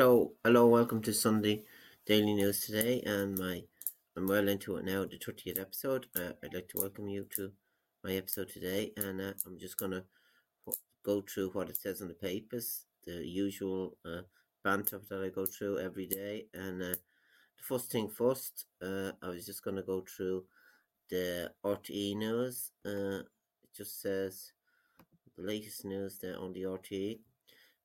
Hello, hello, welcome to Sunday Daily News today, and my I'm well into it now, the 30th episode. Uh, I'd like to welcome you to my episode today, and uh, I'm just gonna go through what it says on the papers, the usual uh, banter that I go through every day, and uh, the first thing first, uh, I was just gonna go through the RTE news. Uh, it just says the latest news there on the RTE.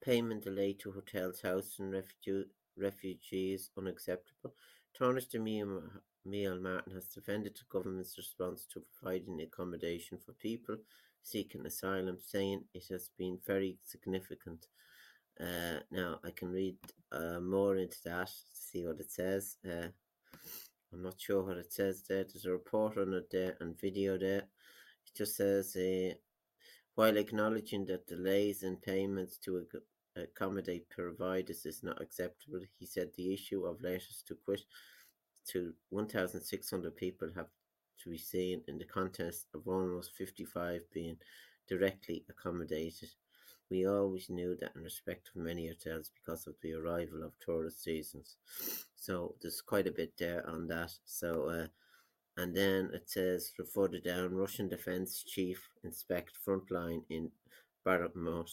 Payment delay to hotels housing refuge, refugees unacceptable. Tánaiste Micheál Martin has defended the government's response to providing accommodation for people seeking asylum, saying it has been very significant. Uh, now, I can read uh, more into that to see what it says. Uh, I'm not sure what it says there. There's a report on it there and video there. It just says, uh, while acknowledging that delays in payments to accommodate providers is not acceptable. He said the issue of letters to quit to 1,600 people have to be seen in the context of almost 55 being directly accommodated. We always knew that in respect of many hotels because of the arrival of tourist seasons. So there's quite a bit there on that. So, uh, and then it says further down Russian defense chief inspect frontline in Bakhmut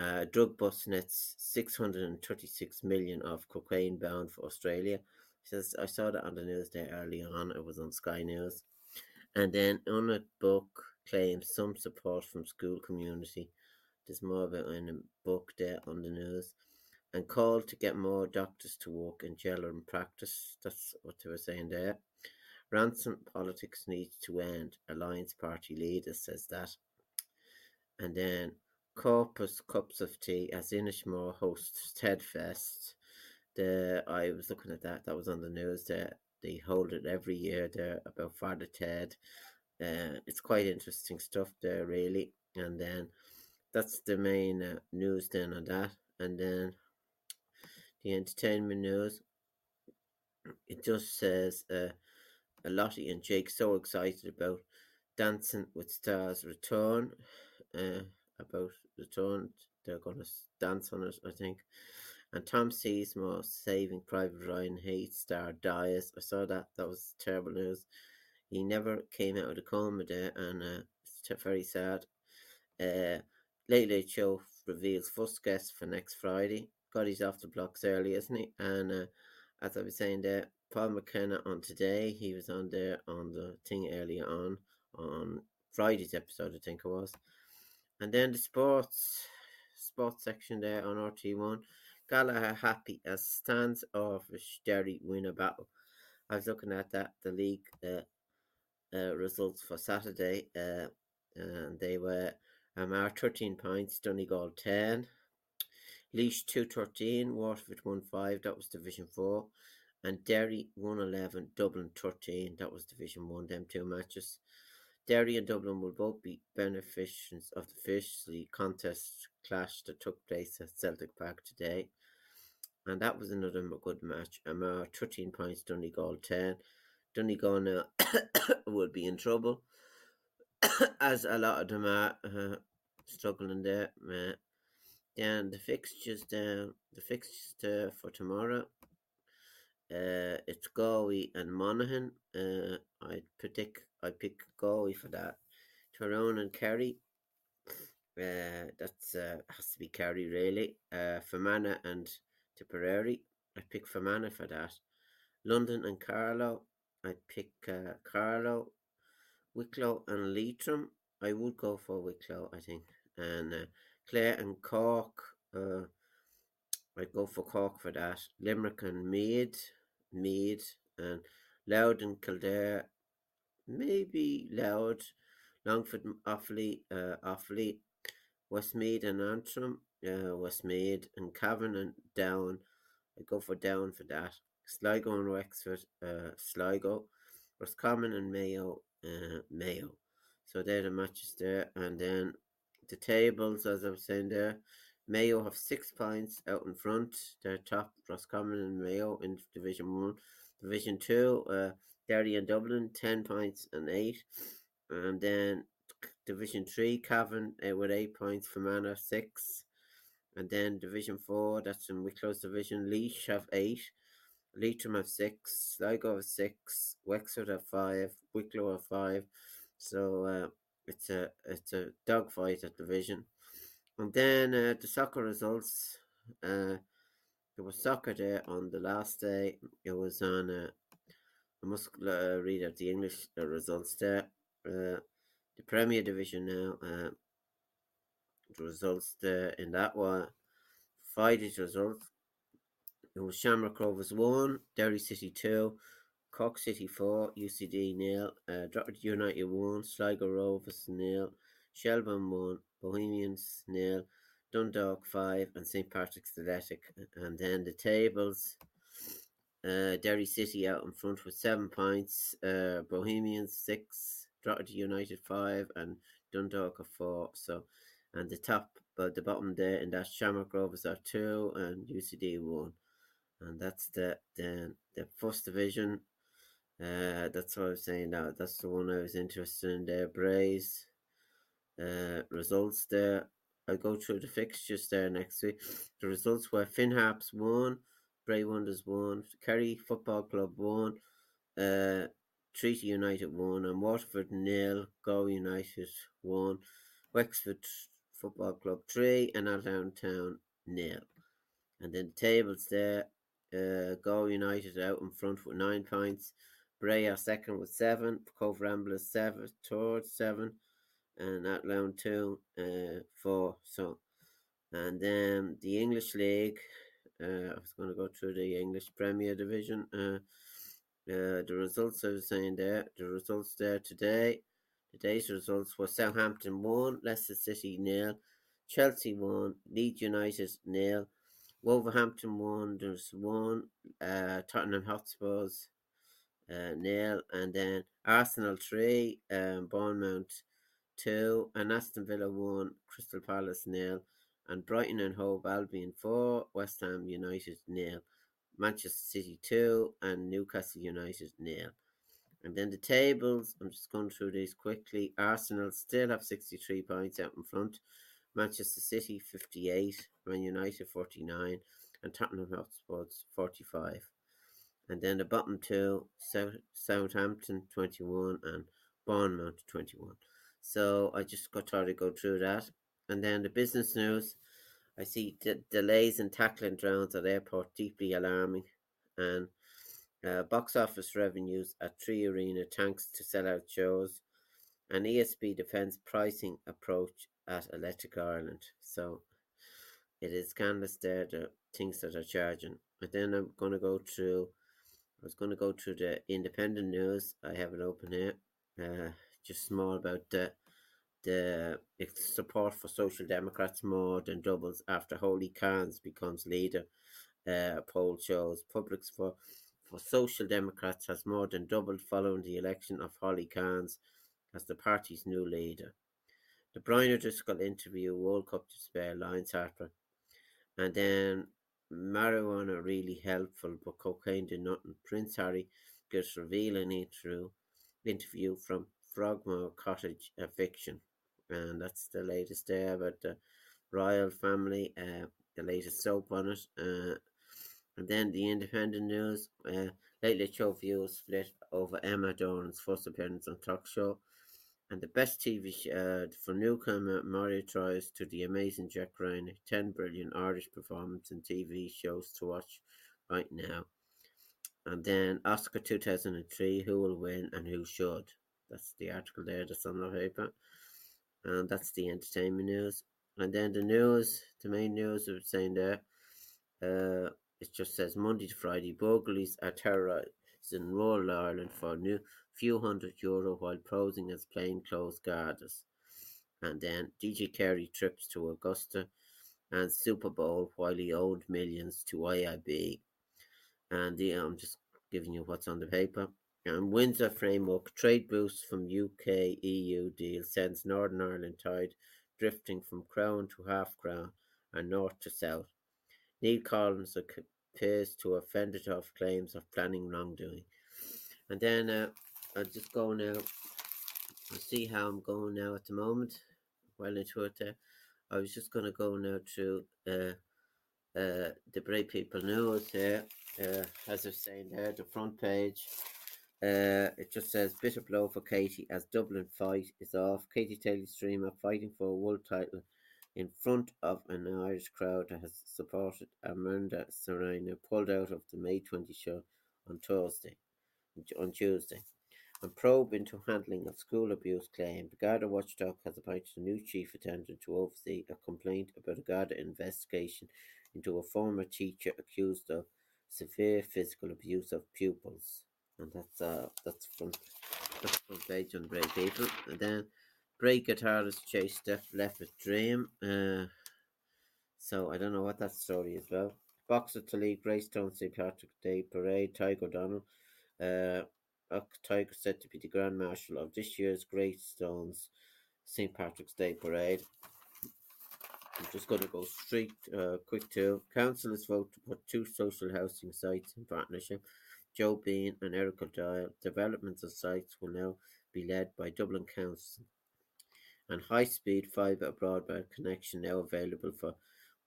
uh, drug bust nets 636 million of cocaine bound for Australia. Says I saw that on the news there early on. It was on Sky News. And then Enoch Burke claims some support from school community. There's more about Enoch Burke there on the news. And called to get more doctors to work in jail and practice. That's what they were saying there. Ransom politics needs to end. Alliance Party leader says that. And then Corpus Cups of Tea as Inishmore hosts Ted Fest. The I was looking at that. That was on the news. That they hold it every year. There about Father Ted. Uh, it's quite interesting stuff there, really. And then that's the main uh, news then on that. And then the entertainment news. It just says uh, Lottie and Jake so excited about Dancing with Stars return. Uh, about return. They're to dance on it, I think. And Tom Sizemore saving Private Ryan Hate star dies. I saw that. That was terrible news. He never came out of the coma there, and uh, it's very sad. Uh, Late Late Show reveals first guest for next Friday. God, he's off the blocks early, isn't he? And uh, as I was saying there, Paul McKenna on today, he was on there on the thing earlier on, on Friday's episode, I think it was. And then the sports sports section there on RT1. Gallagher happy as stands off Derry win a battle. I was looking at that, the league uh, uh, results for Saturday, uh, and they were Armagh 13 points, Donegal 10, Laois 213, Waterford 1 5, that was Division 4, and Derry 111, Dublin 13, that was Division 1, them two matches. Derry and Dublin will both be beneficiaries of the fiercely contest clash that took place at Celtic Park today. And that was another good match. Armagh 13 points, Donegal 10. Donegal now will be in trouble as a lot of them are uh, struggling there. Uh, then the fixtures down, the fixtures there for tomorrow. Uh, it's Galway and Monaghan. Uh, I predict I pick Galway for that Tyrone and Kerry. Uh, that's uh, has to be Kerry really. Uh, Fermanagh and Tipperary. I pick Fermanagh for that. London and Carlow. I pick uh, Carlow. Wicklow and Leitrim. I would go for Wicklow, I think. And uh, Clare and Cork. Uh, I'd go for Cork for that. Limerick and Meath. Meath. And Louth and Kildare. Maybe Louth. Longford Offaly. Uh, Offaly. Westmeath and Antrim. Uh, Westmeath and Cavan and Down. I go for Down for that. Sligo and Wexford. Uh, Sligo. Roscommon and Mayo. Uh, Mayo. So they're the matches there. And then the tables, as I was saying there, Mayo have six points out in front. They're top Roscommon and Mayo in Division 1. Division 2, uh, Derry and Dublin, 10 points and 8. And then Division 3, Cavan uh, with 8 points, Fermanagh 6. And then Division 4, that's in Wicklow's division, Laois have 8. Leitrim have 6. Sligo have 6. Wexford have 5. Wicklow have 5. So uh, it's a it's a dogfight at division. And then uh, the soccer results. Uh, there was soccer day on the last day. It was on. Uh, I must uh, read out the English uh, results there. Uh, the Premier Division now. Uh, the results there in that one. Friday's results. It was Shamrock Rovers 1, Derry City 2, Cork City 4, UCD nil, uh, United 1, Sligo Rovers nil, Shelbourne 1, Bohemians nil, Dundalk 5, and St Patrick's Athletic. And then the tables uh, Derry City out in front with 7 points, uh, Bohemians 6, Drogheda United 5, and Dundalk a 4. So, and the top, but the bottom there, and that's Shamrock Rovers are 2, and UCD 1 and that's the the the first division. Uh, that's what I was saying. Now that's the one I was interested in there. Uh, results there. I'll go through the fixtures there next week. The results were Finn Harps one, Bray Wanderers one, Kerry Football Club one, uh, Treaty United one, and Waterford nil, Galway United one, Wexford Football Club three, and Athlone Town nil. And then the tables there, uh, Galway United out in front with nine points. Bray are second with seven. Cobh Ramblers seven. seven, third seven, and that round two, uh, four. So, and then the English League. Uh, I was going to go through the English Premier Division. Uh, uh, the results I was saying there. The results there today. Today's results were Southampton one, Leicester City nil, Chelsea one, Leeds United nil. Wolverhampton won. There's one. Uh, Tottenham Hotspurs uh, nil, and then Arsenal three. Um, Bournemouth two, and Aston Villa one. Crystal Palace nil, and Brighton and Hove Albion four. West Ham United nil. Manchester City two, and Newcastle United nil. And then the tables, I'm just going through these quickly. Arsenal still have 63 points out in front. Manchester City 58, Man United 49, and Tottenham Hotspurs 45. And then the bottom two, South, Southampton 21 and Bournemouth 21. So I just got to go through that. And then the business news, I see d- delays in tackling drones at airport deeply alarming. And uh, box office revenues at Three Arena thanks to sellout shows. And ESB defends pricing approach at Electric Ireland. So it is scandalous there, the things that are charging. And then I'm going to go through, I was going to go through the independent news. I have it open here. Uh, just small about the the support for Social Democrats more than doubles after Holly Cairns becomes leader. Uh, poll shows publics for for Social Democrats has more than doubled following the election of Holly Cairns as the party's new leader. The Brian O'Driscoll interview, World Cup despair, Lines Harper. And then marijuana really helpful, but cocaine did nothing. Prince Harry gives revealing interview, interview from Frogmore Cottage Eviction. And that's the latest there about the royal family, uh, the latest soap on it. Uh, and then the independent news, uh, Late Late Show views split over Emma Doran's first appearance on talk show. And the best TV show uh, from newcomer Mario Tries to the amazing Jack Ryan, 10 brilliant Irish performance and TV shows to watch right now. And then Oscar 2003, Who Will Win and Who Should. That's the article there that's on the paper. And that's the entertainment news. And then the news, the main news of saying there, uh, it just says Monday to Friday, burglaries are terrorising rural Ireland for a few hundred euro while posing as plainclothes guards. And then DJ Carey trips to Augusta and Super Bowl while he owed millions to IIB. And yeah, I'm just giving you what's on the paper. And Windsor framework trade boost from UK EU deal sends Northern Ireland tide drifting from crown to half crown and north to south. Niall Collins appears to have fended off claims of planning wrongdoing. And then uh, I'll just go now. I'll see how I'm going now at the moment. Well into it there. I was just going to go now to uh, uh, the Bray People News here. Uh, as I was saying there, the front page. Uh, it just says bitter blow for Katie as Dublin fight is off. Katie Taylor streamer fighting for a world title in front of an Irish crowd that has supported Amanda Serrano, pulled out of the May 20 show on Thursday, on Tuesday. And probe into handling of school abuse claim. The Garda watchdog has appointed a new chief attendant to oversee a complaint about a Garda investigation into a former teacher accused of severe physical abuse of pupils. And that's uh that's from that's from page on Bray People. And then Great guitarist Chase Steph left with Dream. Uh, so I don't know what that story is about. Boxer to lead Greystone St. Patrick Day Parade, Tiger O'Donnell. Uh, Tiger said to be the Grand Marshal of this year's Greystones St. Patrick's Day Parade. I'm just going to go straight, uh, quick to councillors vote to put two social housing sites in partnership. Joe Bean and Eric O'Donnell. Developments of sites will now be led by Dublin Council and high-speed fibre broadband connection now available for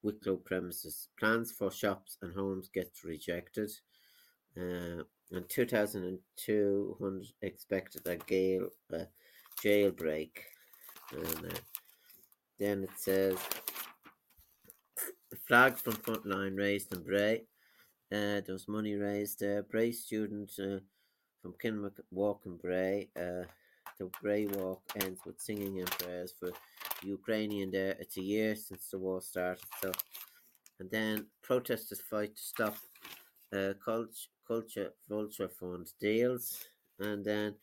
Wicklow premises. Plans for shops and homes get rejected. Uh, in 2002, expected a gale uh, jailbreak. And uh, then it says flag from Frontline raised in Bray. Uh, there was money raised. Bray students uh, from Walk in Bray uh, the Bray Walk ends with singing and prayers for Ukrainian there. It's a year since the war started, so and then protesters fight to stop uh, culture, culture vulture fund deals, and then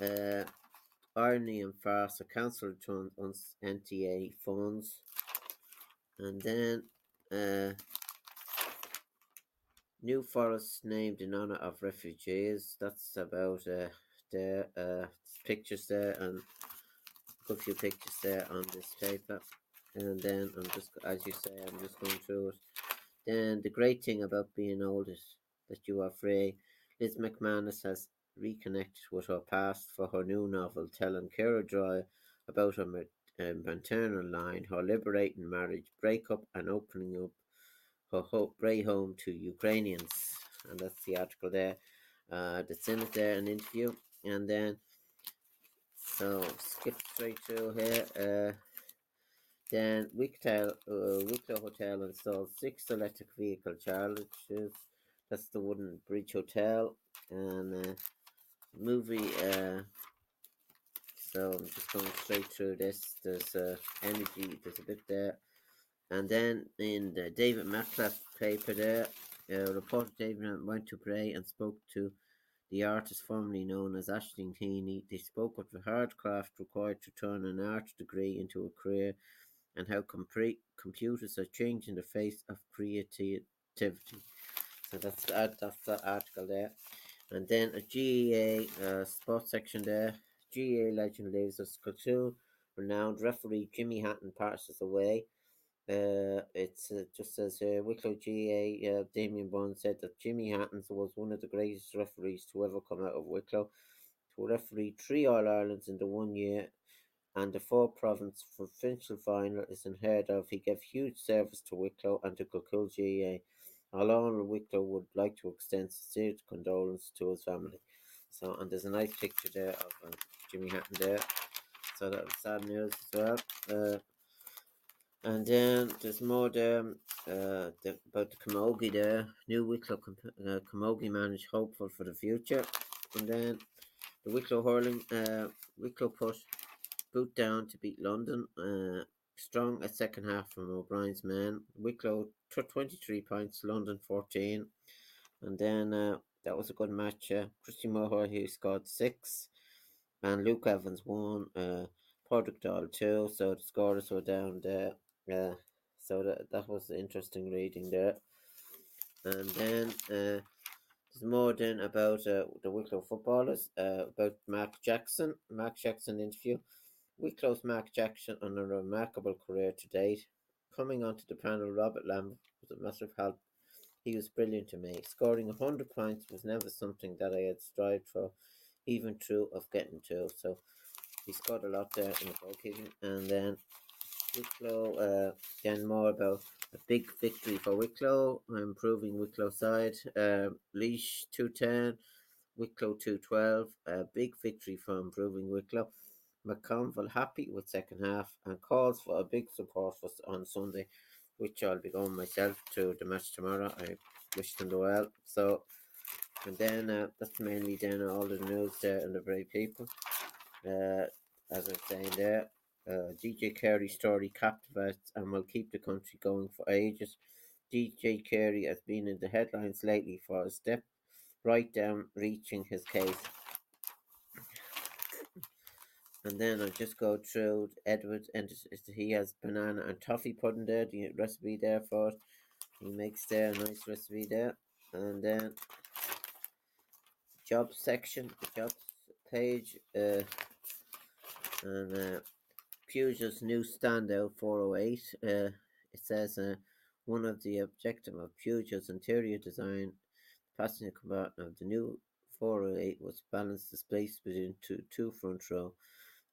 uh, irony and farce a council return on NTA funds, and then uh, new Forest named in honor of refugees. That's about uh, there. Uh, pictures there and a good few pictures there on this paper. And then I'm just, as you say, I'm just going through it. Then the great thing about being old is that you are free. Liz McManus has reconnected with her past for her new novel, telling Kara Joy about her maternal line, her liberating marriage, breakup, and opening up Bray home to Ukrainians. And that's the article there. Uh, that's in it there, an interview. And then so skip straight through here. Uh, then Wicklow, uh, Wicklow Hotel installed six electric vehicle chargers. That's the Wooden Bridge Hotel and uh, movie. Uh, so I'm just going straight through this. There's uh, energy. There's a bit there, and then in the David Matlaff paper there, uh, reporter David went to Bray and spoke to the artist formerly known as Aisling Heaney, they spoke of the hard craft required to turn an art degree into a career and how computers are changing the face of creativity. So that's that, that's that article there. And then a GAA uh, sports section there. GAA legend lives as Culture renowned referee Jimmy Hatton passes away. Uh, it uh, just as here Wicklow GA uh, Damien Bond said that Jimmy Hattons was one of the greatest referees to ever come out of Wicklow, to referee three All Irelands in the one year and the four province provincial final is unheard of. He gave huge service to Wicklow and to Kilcool GA. Alon Wicklow would like to extend sincere condolence to his family. So, and there's a nice picture there of uh, Jimmy Hatton there. so that was sad news as well. Uh, and then there's more there uh, the, about the Camogie there. New Wicklow uh, Camogie man is hopeful for the future. And then the Wicklow hurling, uh, Wicklow put boot down to beat London. Uh, strong at second half from O'Brien's men. Wicklow took 23 points, London 14. And then uh, that was a good match. Uh, Christy Moore, he scored six. And Luke Evans won. Uh, Padraig Dahl two. So the scores were down there. Uh, so that, that was interesting reading there. And then uh, there's more then about uh, the Wicklow footballers, uh, about Mark Jackson. Mark Jackson interview. Wicklow's Mark Jackson on a remarkable career to date. Coming onto the panel, Robert Lamb was a massive help. He was brilliant to me. Scoring 100 points was never something that I had strived for, even true of getting to. So he scored a lot there in the goalkeeping. And then Wicklow, uh, more about a big victory for Wicklow, improving Wicklow side. Uh, Laois 210, Wicklow 212, a big victory for improving Wicklow. McConville happy with second half and calls for a big support for on Sunday, which I'll be going myself to the match tomorrow. I wish them well. So, and then uh, that's mainly then all the news there and the Bray People. Uh, as I'm saying there, uh, DJ Carey story captivates and will keep the country going for ages. DJ Carey has been in the headlines lately for a step right down reaching his case. And then I'll just go through Edward, and he has banana and toffee pudding there. The recipe there for it. He makes there a nice recipe there, and then job section, jobs page, uh, and uh, Peugeot's new standout 408. Uh, it says uh, one of the objective of Peugeot's interior design, the passenger compartment of the new 408 was balance the space between two, two front row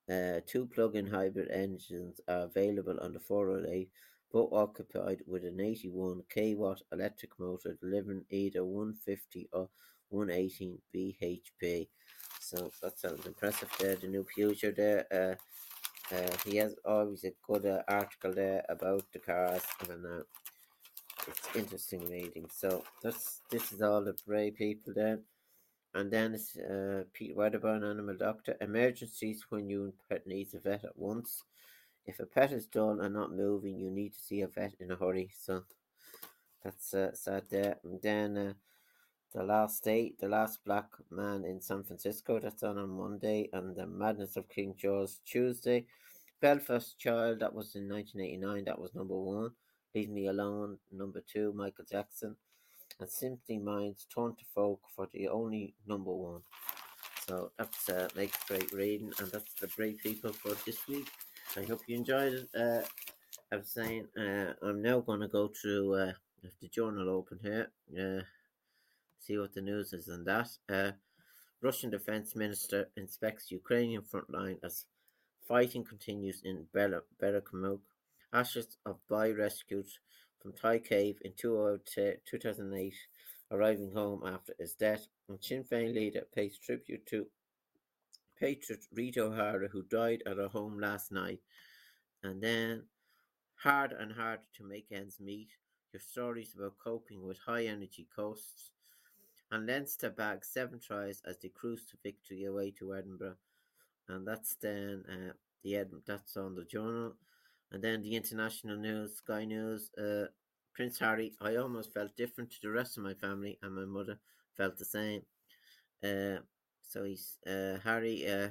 uh, two plug-in hybrid engines are available on the 408, both occupied with an 81 kW electric motor delivering either 150 or 118 bhp. So that sounds impressive there. The new Peugeot there. Uh, he has always a good uh, article there about the cars, and uh, it's interesting reading. So that's this is all the Bray People there. And then it's uh, Pete Wedderburn, animal doctor. Emergencies when your pet needs a vet at once. If a pet is dull and not moving, you need to see a vet in a hurry. So that's uh, sad there. And then uh, the last day, the last black man in San Francisco. That's on on Monday, and the Madness of King George Tuesday. Belfast Child. That was in 1989. That was number one. Leave Me Alone. Number two. Michael Jackson and Simple Minds Turn to Folk for the only number one. So that's uh, makes great reading, and that's the Bray People for this week. I hope you enjoyed it. Uh, I was saying uh, I'm now going to go through uh, the journal open here, uh, see what the news is on that. Uh, Russian Defense Minister inspects Ukrainian front line as fighting continues in Bel- Ashes of boy rescued from Thai cave in 2008, arriving home after his death, and Sinn Féin leader pays tribute to Patriot Rita O'Hare, who died at her home last night. And then, hard and hard to make ends meet, your stories about coping with high energy costs. And Leinster bag seven tries as they cruise to victory away to Edinburgh. And that's then uh, the Ed- that's on the journal. And then the international news, Sky News, uh, Prince Harry, I almost felt different to the rest of my family, and my mother felt the same. Uh, so he's uh, Harry uh,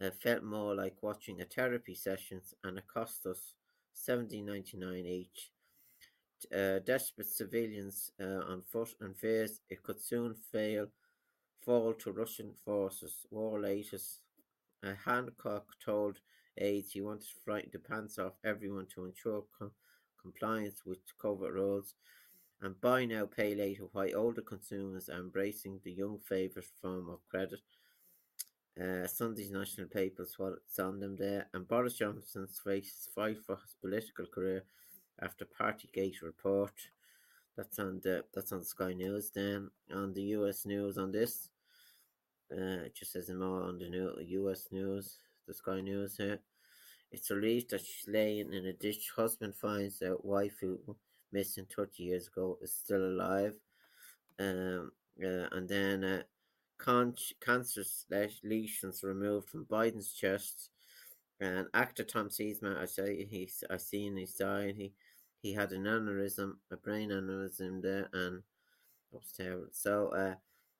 uh, felt more like watching a therapy sessions, and it cost us seventeen ninety nine each. Uh, desperate civilians uh, on foot and fears it could soon fail, fall to Russian forces. War latest. Uh, Hancock told aides he wanted to frighten the pants off everyone to ensure com- compliance with Covid rules, and buy now, pay later why older consumers are embracing the young favourite form of credit. Uh, Sunday's national papers, what's on them there, and Boris Johnson faces fight for his political career after Partygate report. That's on the that's on Sky News. Then on the U.S. news on this, uh, it just says more on the new U.S. news the Sky News here. It's relieved that she's laying in a ditch. Husband finds out wife who missing 30 years ago is still alive. Um, uh, and then uh, con- cancer lesions removed from Biden's chest. And actor Tom Sizemore, I say he's I seen he's dying. He he had an aneurysm, a brain aneurysm there, and that was terrible. So uh,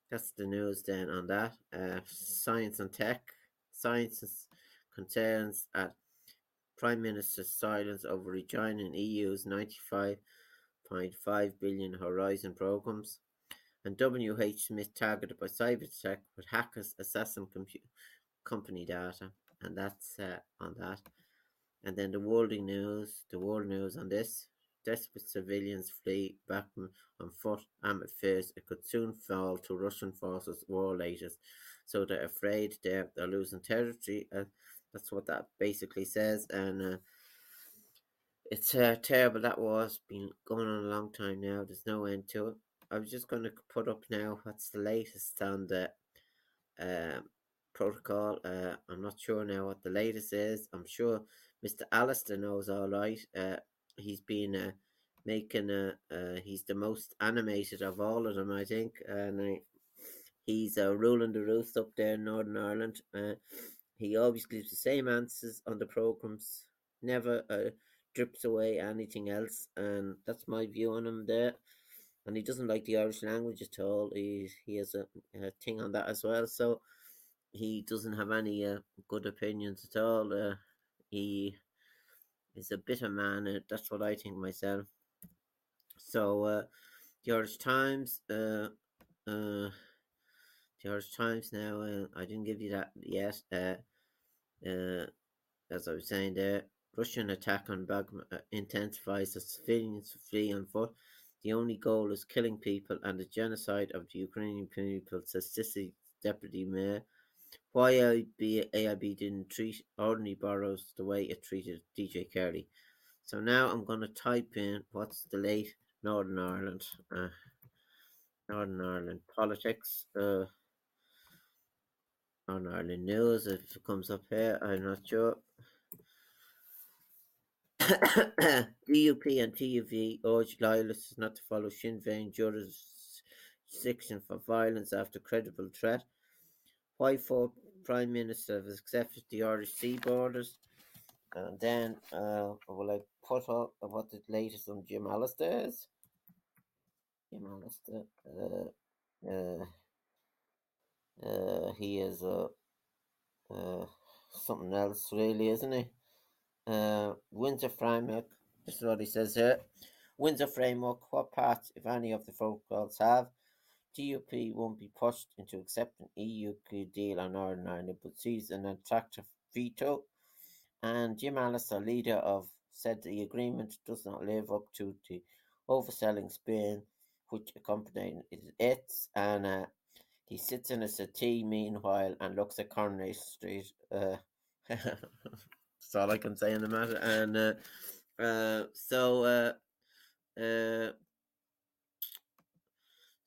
that's the news then on that. Uh, science and tech, science concerns at Prime Minister's silence over rejoining EU's 95.5 billion Horizon programs, and WH Smith targeted by cyber attack with hackers assessing compu- company data, and that's uh, on that. And then the world news, the world news on this. Desperate civilians flee back on foot. Ahmed fears it could soon fall to Russian forces, war leaders. So they're afraid they're, they're losing territory. Uh, that's what that basically says. And uh, it's uh, terrible. That war's been going on a long time now. There's no end to it. I was just going to put up now what's the latest on the uh, protocol. Uh, I'm not sure now what the latest is. I'm sure Mr. Allister knows all right. Uh, he's been uh, making a. Uh, he's the most animated of all of them, I think, and uh, he's uh, ruling the roost up there in Northern Ireland. Uh, he always gives the same answers on the programs, never uh, drips away anything else, and that's my view on him there. And he doesn't like the Irish language at all. He he has a, a thing on that as well. So he doesn't have any uh, good opinions at all. Uh, he is a bitter man. That's what I think myself. So uh, the Irish Times, uh, uh, the Irish Times now. Uh, I didn't give you that yet. Uh, uh, as I was saying there, Russian attack on Bakhmut uh, intensifies as civilians flee on foot. The only goal is killing people and the genocide of the Ukrainian people, says City Deputy Mayor. Why AIB, didn't treat ordinary boroughs the way it treated DJ Carey. So now I'm going to type in what's the late Northern Ireland, uh, Northern Ireland politics. Uh, on Ireland News if it comes up here. I'm not sure. DUP and TUV urge loyalists not to follow Sinn Féin jurisdiction for violence after credible threat. For Prime Minister has accepted the Irish Sea borders. And then uh, will I put up what the latest on Jim Allister is? Jim Allister. Uh, uh, uh, he is uh, uh, something else, really, isn't he? Uh, Windsor Framework, this is what he says here. Windsor Framework, what part, if any, of the protocols have? DUP won't be pushed into accepting EU deal on Northern Ireland, but sees an attractive veto. And Jim Allister, leader of, said the agreement does not live up to the overselling Spain, which accompanied it, and uh, he sits in a settee meanwhile and looks at Coronation Street. Uh, that's all I can say on the matter. And uh, uh, so, uh, uh,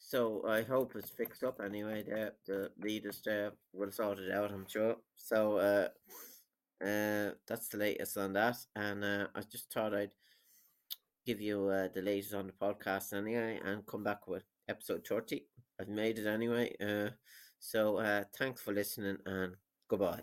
so I hope it's fixed up anyway. The the leaders there will sort it out, I'm sure. So, uh, uh, that's the latest on that. And uh, I just thought I'd give you uh, the latest on the podcast anyway, and come back with episode 30. I've made it anyway. Uh, so uh, thanks for listening and goodbye.